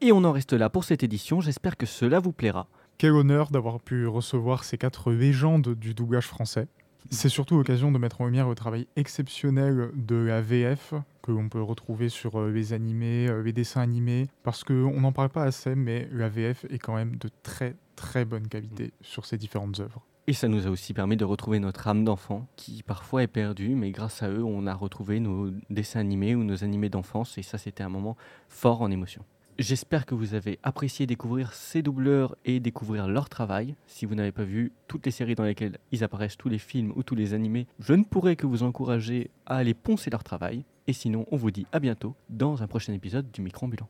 Et on en reste là pour cette édition. J'espère que cela vous plaira. Quel honneur d'avoir pu recevoir ces quatre légendes du doublage français. C'est surtout l'occasion de mettre en lumière le travail exceptionnel de la VF que l'on peut retrouver sur euh, les animés, euh, les dessins animés, parce qu'on n'en parle pas assez, mais la VF est quand même de très très bonne qualité sur ces différentes œuvres. Et ça nous a aussi permis de retrouver notre âme d'enfant, qui parfois est perdue, mais grâce à eux, on a retrouvé nos dessins animés ou nos animés d'enfance, et ça, c'était un moment fort en émotion. J'espère que vous avez apprécié découvrir ces doubleurs et découvrir leur travail. Si vous n'avez pas vu toutes les séries dans lesquelles ils apparaissent, tous les films ou tous les animés, je ne pourrais que vous encourager à aller poncer leur travail. Et sinon, on vous dit à bientôt dans un prochain épisode du Micro Ambulant.